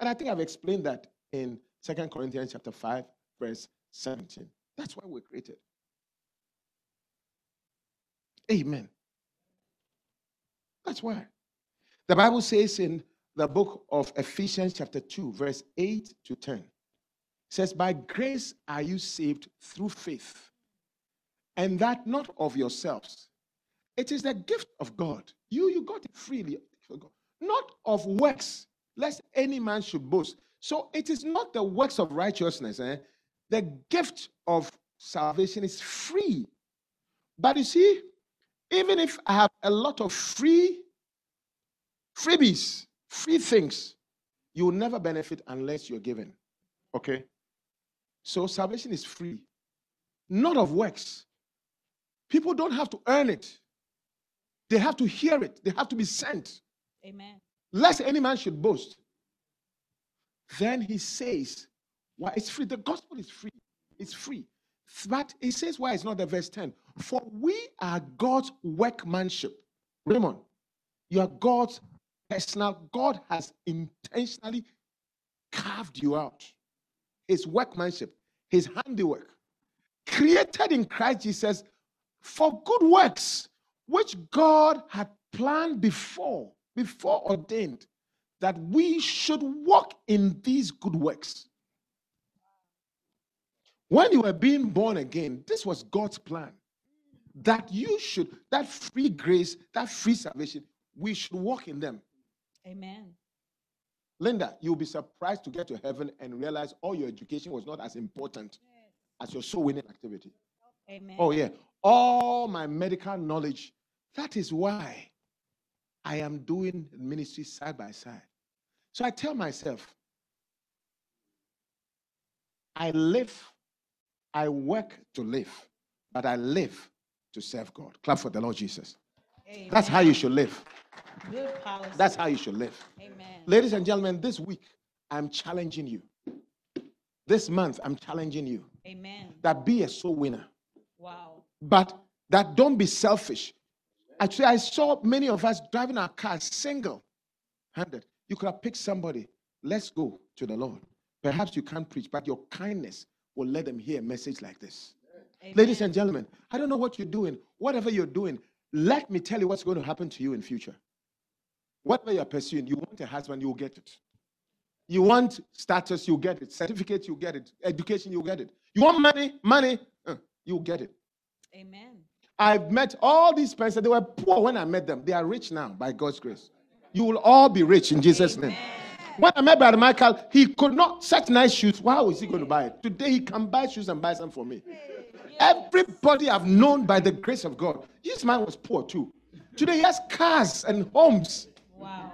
And I think I've explained that in Second Corinthians chapter 5, verse 17. That's why we're created. Amen. That's why. The Bible says in the book of Ephesians, chapter 2, verse 8 to 10, says, By grace are you saved through faith, and that not of yourselves. It is the gift of God. You, you got it freely, not of works, lest any man should boast. So it is not the works of righteousness. eh? The gift of salvation is free. But you see, even if I have a lot of free freebies, free things, you will never benefit unless you're given. Okay? So salvation is free, not of works. People don't have to earn it, they have to hear it, they have to be sent. Amen. Lest any man should boast. Then he says, Why it's free. The gospel is free. It's free. But he says, Why it's not the verse 10? For we are God's workmanship. Raymond, you are God's personal, God has intentionally carved you out. His workmanship, his handiwork, created in Christ Jesus for good works, which God had planned before, before ordained, that we should walk in these good works. When you were being born again, this was God's plan. That you should, that free grace, that free salvation, we should walk in them. Amen. Linda, you'll be surprised to get to heaven and realize all your education was not as important as your soul winning activity. Amen. Oh, yeah. All my medical knowledge. That is why I am doing ministry side by side. So I tell myself, I live, I work to live, but I live to serve God. Clap for the Lord Jesus. Amen. That's how you should live. Good policy. That's how you should live. Amen. Ladies and gentlemen, this week I'm challenging you. This month I'm challenging you Amen. that be a soul winner. Wow. but that don't be selfish. Actually, I saw many of us driving our cars single handed. You could have picked somebody. Let's go to the Lord. Perhaps you can't preach, but your kindness will let them hear a message like this. Amen. Ladies and gentlemen, I don't know what you're doing. Whatever you're doing, let me tell you what's going to happen to you in future. Whatever you're pursuing, you want a husband, you'll get it. You want status, you'll get it. Certificate, you'll get it. Education, you'll get it. You want money, money, uh, you'll get it. Amen. I've met all these persons. They were poor when I met them. They are rich now by God's grace. You will all be rich in Jesus' name. When I met Brother Michael, he could not such nice shoes. How is he going to buy it? Today he can buy shoes and buy some for me. Everybody I've known by the grace of God. This man was poor too. Today he has cars and homes. Wow.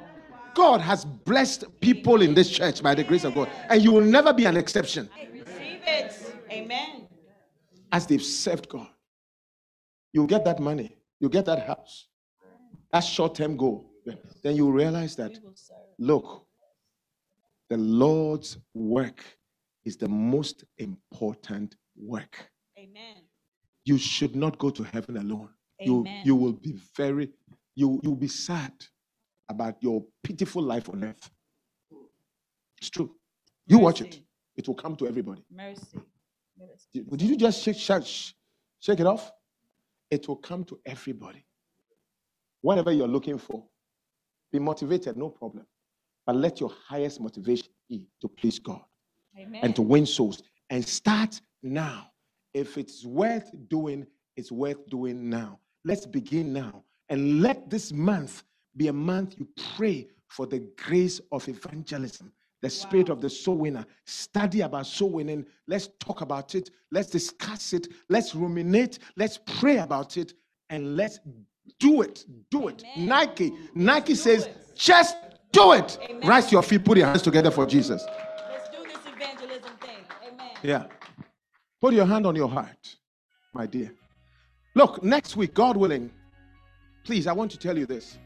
God has blessed people in this church by the grace of God, and you will never be an exception Receive it. Amen. as they've served God. You'll get that money, you'll get that house, that short term goal. Then you'll realize that, We will serve. look, the Lord's work is the most important work. Amen. You should not go to heaven alone. You, Amen. you will be very, you, you'll be sad about your pitiful life on earth. It's true. You watch it, it will come to everybody. Mercy. Mercy. Did did you just shake, shake, shake it off? It will come to everybody. Whatever you're looking for, Be motivated, no problem. But let your highest motivation be to please God Amen. and to win souls. And start now. If it's worth doing, it's worth doing now. Let's begin now. And let this month be a month you pray for the grace of evangelism, the spirit of the soul winner. Study about soul winning. Let's talk about it. Let's discuss it. Let's ruminate. Let's pray about it. And let's do it. Do it. Amen. Nike. Nike says, just do it. Amen. Rise to your feet. Put your hands together for Jesus. Let's do this evangelism thing. Amen. Yeah. Put your hand on your heart, my dear. Look, next week, God willing, please, I want to tell you this.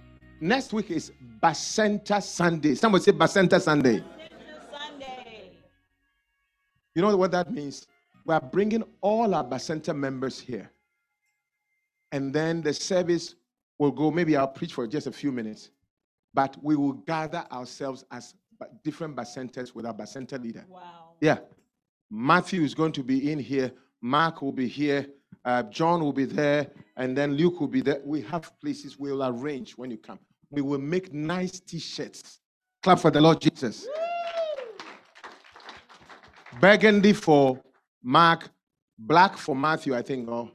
Next week is Bacenta Sunday. Somebody say Sunday. Sunday. You know what that means? We are bringing all our Bacenta members here. And then the service will go, maybe I'll preach for just a few minutes, but we will gather ourselves as different Bacentas with our Bacenta leader. Wow. Yeah. Matthew is going to be in here. Mark will be here. Uh, John will be there. And then Luke will be there. We have places we'll arrange when you come. We will make nice t shirts. Clap for the Lord Jesus. Burgundy for Mark, black for Matthew, I think, or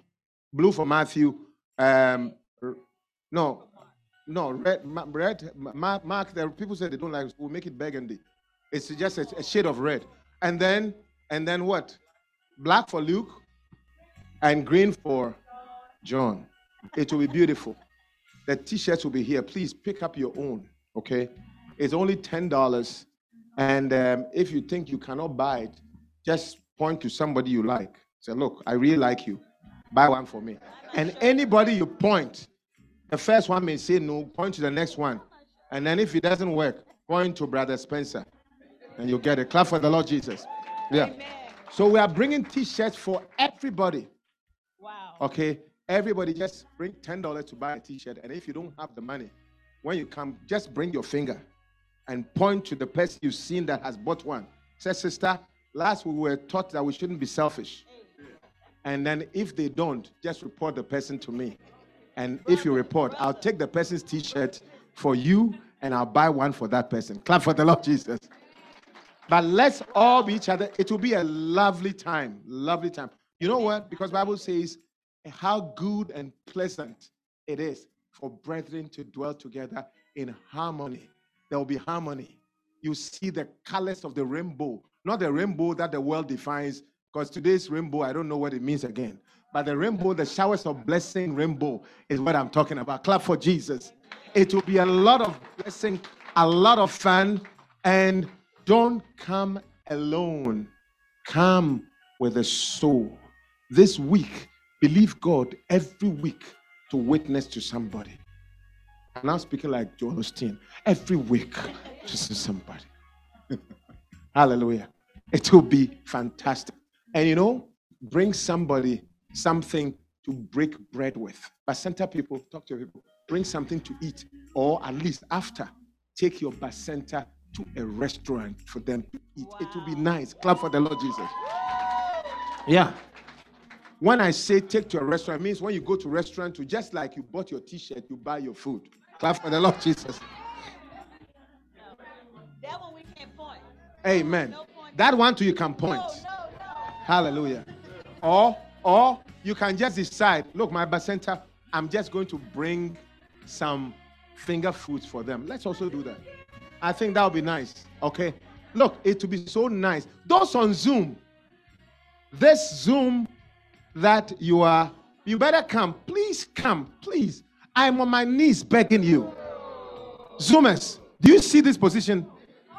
blue for Matthew. Um, no, no, red. red ma- Mark, there people say they don't like. We'll make it burgundy. It's just a, a shade of red. And then, and then what? Black for Luke, and green for John. It will be beautiful. The t-shirts will be here. Please pick up your own. Okay, it's only ten dollars, and um, if you think you cannot buy it, just point to somebody you like. Say, look, I really like you. Buy one for me. And anybody you point, the first one may say no. Point to the next one, and then if it doesn't work, point to Brother Spencer, and you'll get it. Clap for the Lord Jesus. Yeah. Amen. So we are bringing t-shirts for everybody. Wow. Okay, everybody just bring ten dollars to buy a T-shirt, and if you don't have the money, when you come, just bring your finger and point to the person you've seen that has bought one. Say, sister, last we were taught that we shouldn't be selfish, and then if they don't, just report the person to me, and if you report, I'll take the person's T-shirt for you, and I'll buy one for that person. Clap for the Lord Jesus. But let's all be each other. It will be a lovely time. Lovely time. You know what? Because Bible says how good and pleasant it is for brethren to dwell together in harmony. There will be harmony. You see the colors of the rainbow, not the rainbow that the world defines, because today's rainbow, I don't know what it means again. But the rainbow, the showers of blessing rainbow, is what I'm talking about. Clap for Jesus. It will be a lot of blessing, a lot of fun, and don't come alone. Come with a soul. This week, believe God every week to witness to somebody. I'm now speaking like John Osteen. Every week to see somebody. Hallelujah. It will be fantastic. And you know, bring somebody something to break bread with. Bacenta people, talk to your people, bring something to eat, or at least after, take your bacenta to a restaurant for them to eat. It will be nice. Clap for the Lord Jesus. Yeah. When I say take to a restaurant, means when you go to restaurant to just like you bought your t-shirt, you buy your food. Clap for the Lord Jesus. That one we can't point. Amen. No point. That one too you can point. No, no. Hallelujah. Or or you can just decide, look, my bacenta, I'm just going to bring some finger foods for them. Let's also do that. I think that would be nice. Okay. Look, it would be so nice. Those on Zoom, this Zoom that you are, you better come. Please come. Please. I'm on my knees begging you. Zoomers, do you see this position?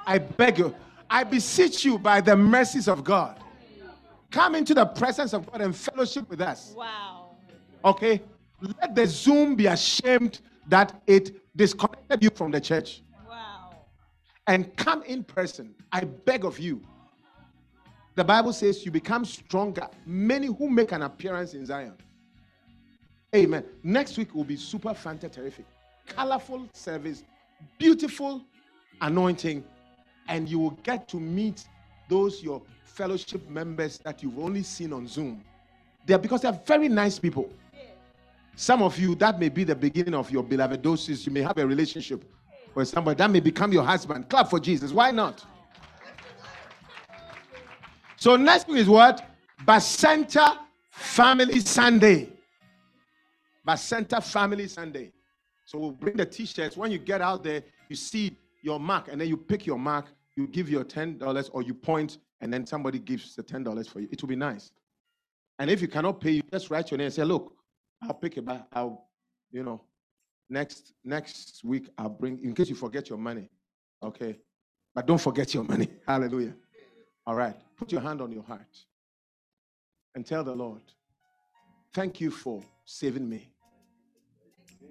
I beg you. I beseech you by the mercies of God. Come into the presence of God and fellowship with us. Wow. Okay? Let the Zoom be ashamed that it disconnected you from the church Wow. and come in person. I beg of you. The Bible says you become stronger. Many who make an appearance in Zion. Amen. Next week will be super fanta terrific. Colorful service, beautiful anointing, and you will get to meet those your fellowship members that you've only seen on Zoom. They're because they're very nice people. Some of you, that may be the beginning of your beloved doses. You may have a relationship. or somebody that may become your husband. Clap for Jesus. Why not? So next week is what? Bacenta Family Sunday. Bacenta Family Sunday. So we'll bring the t-shirts. When you get out there, you see your mark, and then you pick your mark, you give your $10 or you point, and then somebody gives the $10 for you. It will be nice. And if you cannot pay, you just write your name and say, look, I'll pick it back. I'll, you know, next next week I'll bring in case you forget your money. Okay. But don't forget your money. Hallelujah. All right. Put your hand on your heart and tell the Lord, thank you for saving me.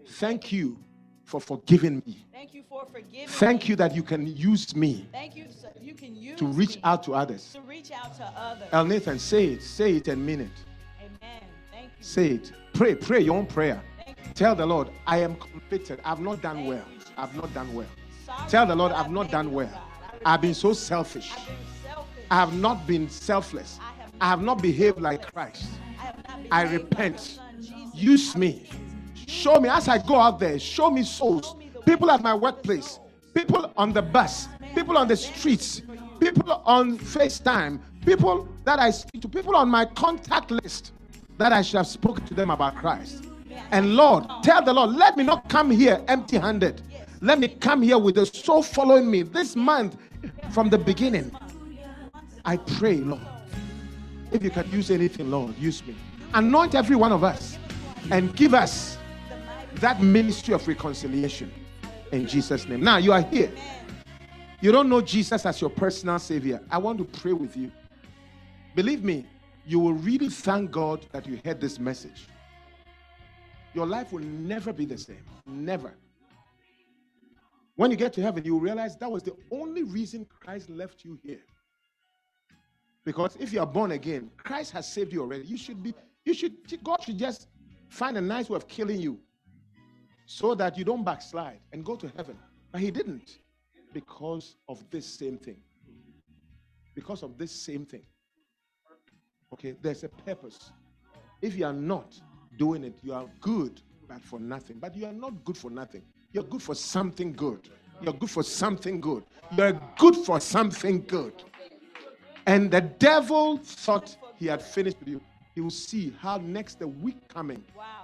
Thank you for forgiving me. Thank you for forgiving Thank me. you that you can use me Thank you so you can use to reach me out to others. to reach out to others. El Nathan, say it. Say it and mean it. Amen. Thank you. Say it. Pray. Pray your own prayer. Tell the Lord, I am convicted. I've not done Thank well. you, I've not done well. Sorry Tell the Lord, I've not done well. I I've been so selfish. I've been selfish. I have not been selfless. I have I have not behaved like Christ. I not I repent. Use me. Show me as I go out there. Show me souls. People at my workplace. People on the bus. People on the streets. People on FaceTime. People that I speak to. People on my contact list that I should have spoken to them about Christ. And Lord, tell the Lord, let me not come here empty handed. Let me come here with the soul following me this month from the beginning. I pray, Lord, if you can use anything, Lord, use me. Anoint every one of us and give us that ministry of reconciliation in Jesus' name. Now, you are here. You don't know Jesus as your personal Savior. I want to pray with you. Believe me, you will really thank God that you heard this message. Your life will never be the same. Never. When you get to heaven, you will realize that was the only reason Christ left you here. Because if you are born again, Christ has saved you already. You should be, you should, God should just find a nice way of killing you so that you don't backslide and go to heaven. But he didn't because of this same thing. Because of this same thing. Okay, there's a purpose. If you are not doing it, you are good, but for nothing. But you are not good for nothing. You're good for something good. You're good for something good. You're good for something good. And the devil thought he had finished with you. He will see how next the week coming, Wow.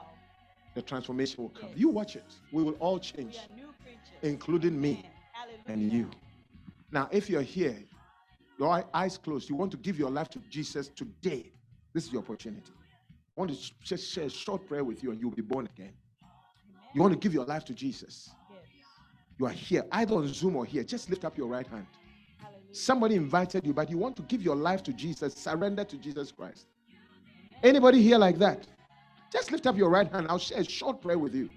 The transformation will come. You watch it. We will all change, are new creatures. including me and you. Now, if you're here, your eyes closed, you want to give your life to Jesus today, this is your opportunity. I want to just share a short prayer with you and you'll be born again. You want to give your life to Jesus. Yes. You are here, either on Zoom or here. Just lift up your right hand. Hallelujah. Somebody invited you, but you want to give your life to Jesus, surrender to Jesus Christ. Anybody here like that? Just lift up your right hand. I'll share a short prayer with you.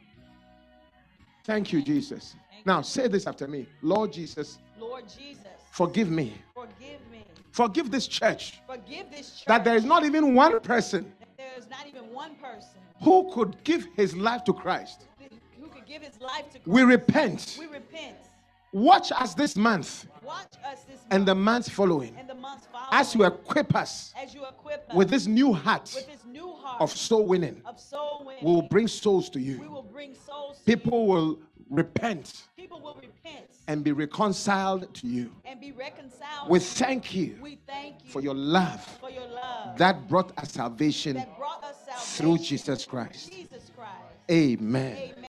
Thank you, Jesus. Now say this after me Lord Jesus, Lord Jesus, forgive me. forgive me. Forgive this church Forgive this church. that there is not even one person that there is not even one person who could give his life to Christ. who could give his life to Christ. We repent. We repent. Watch us this month Watch us this and the months following and the months following as you equip us as you equip us with this new heart with this new heart of soul winning. of soul winning. We will bring souls to we you. will bring souls. to People will repent. People will repent and be reconciled to you. and be reconciled. We thank you we thank you for your love for your love that brought us salvation that brought us salvation through Jesus Christ. Jesus Christ. Amen. Amen.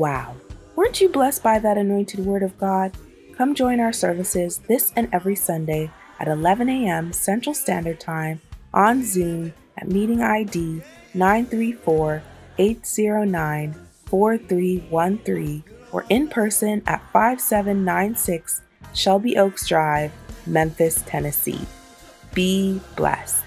Wow. Weren't you blessed by that anointed word of God? Come join our services this and every Sunday at 11 a.m. Central Standard Time on Zoom at meeting ID 934 809 4313 or in person at 5796 Shelby Oaks Drive, Memphis, Tennessee. Be blessed.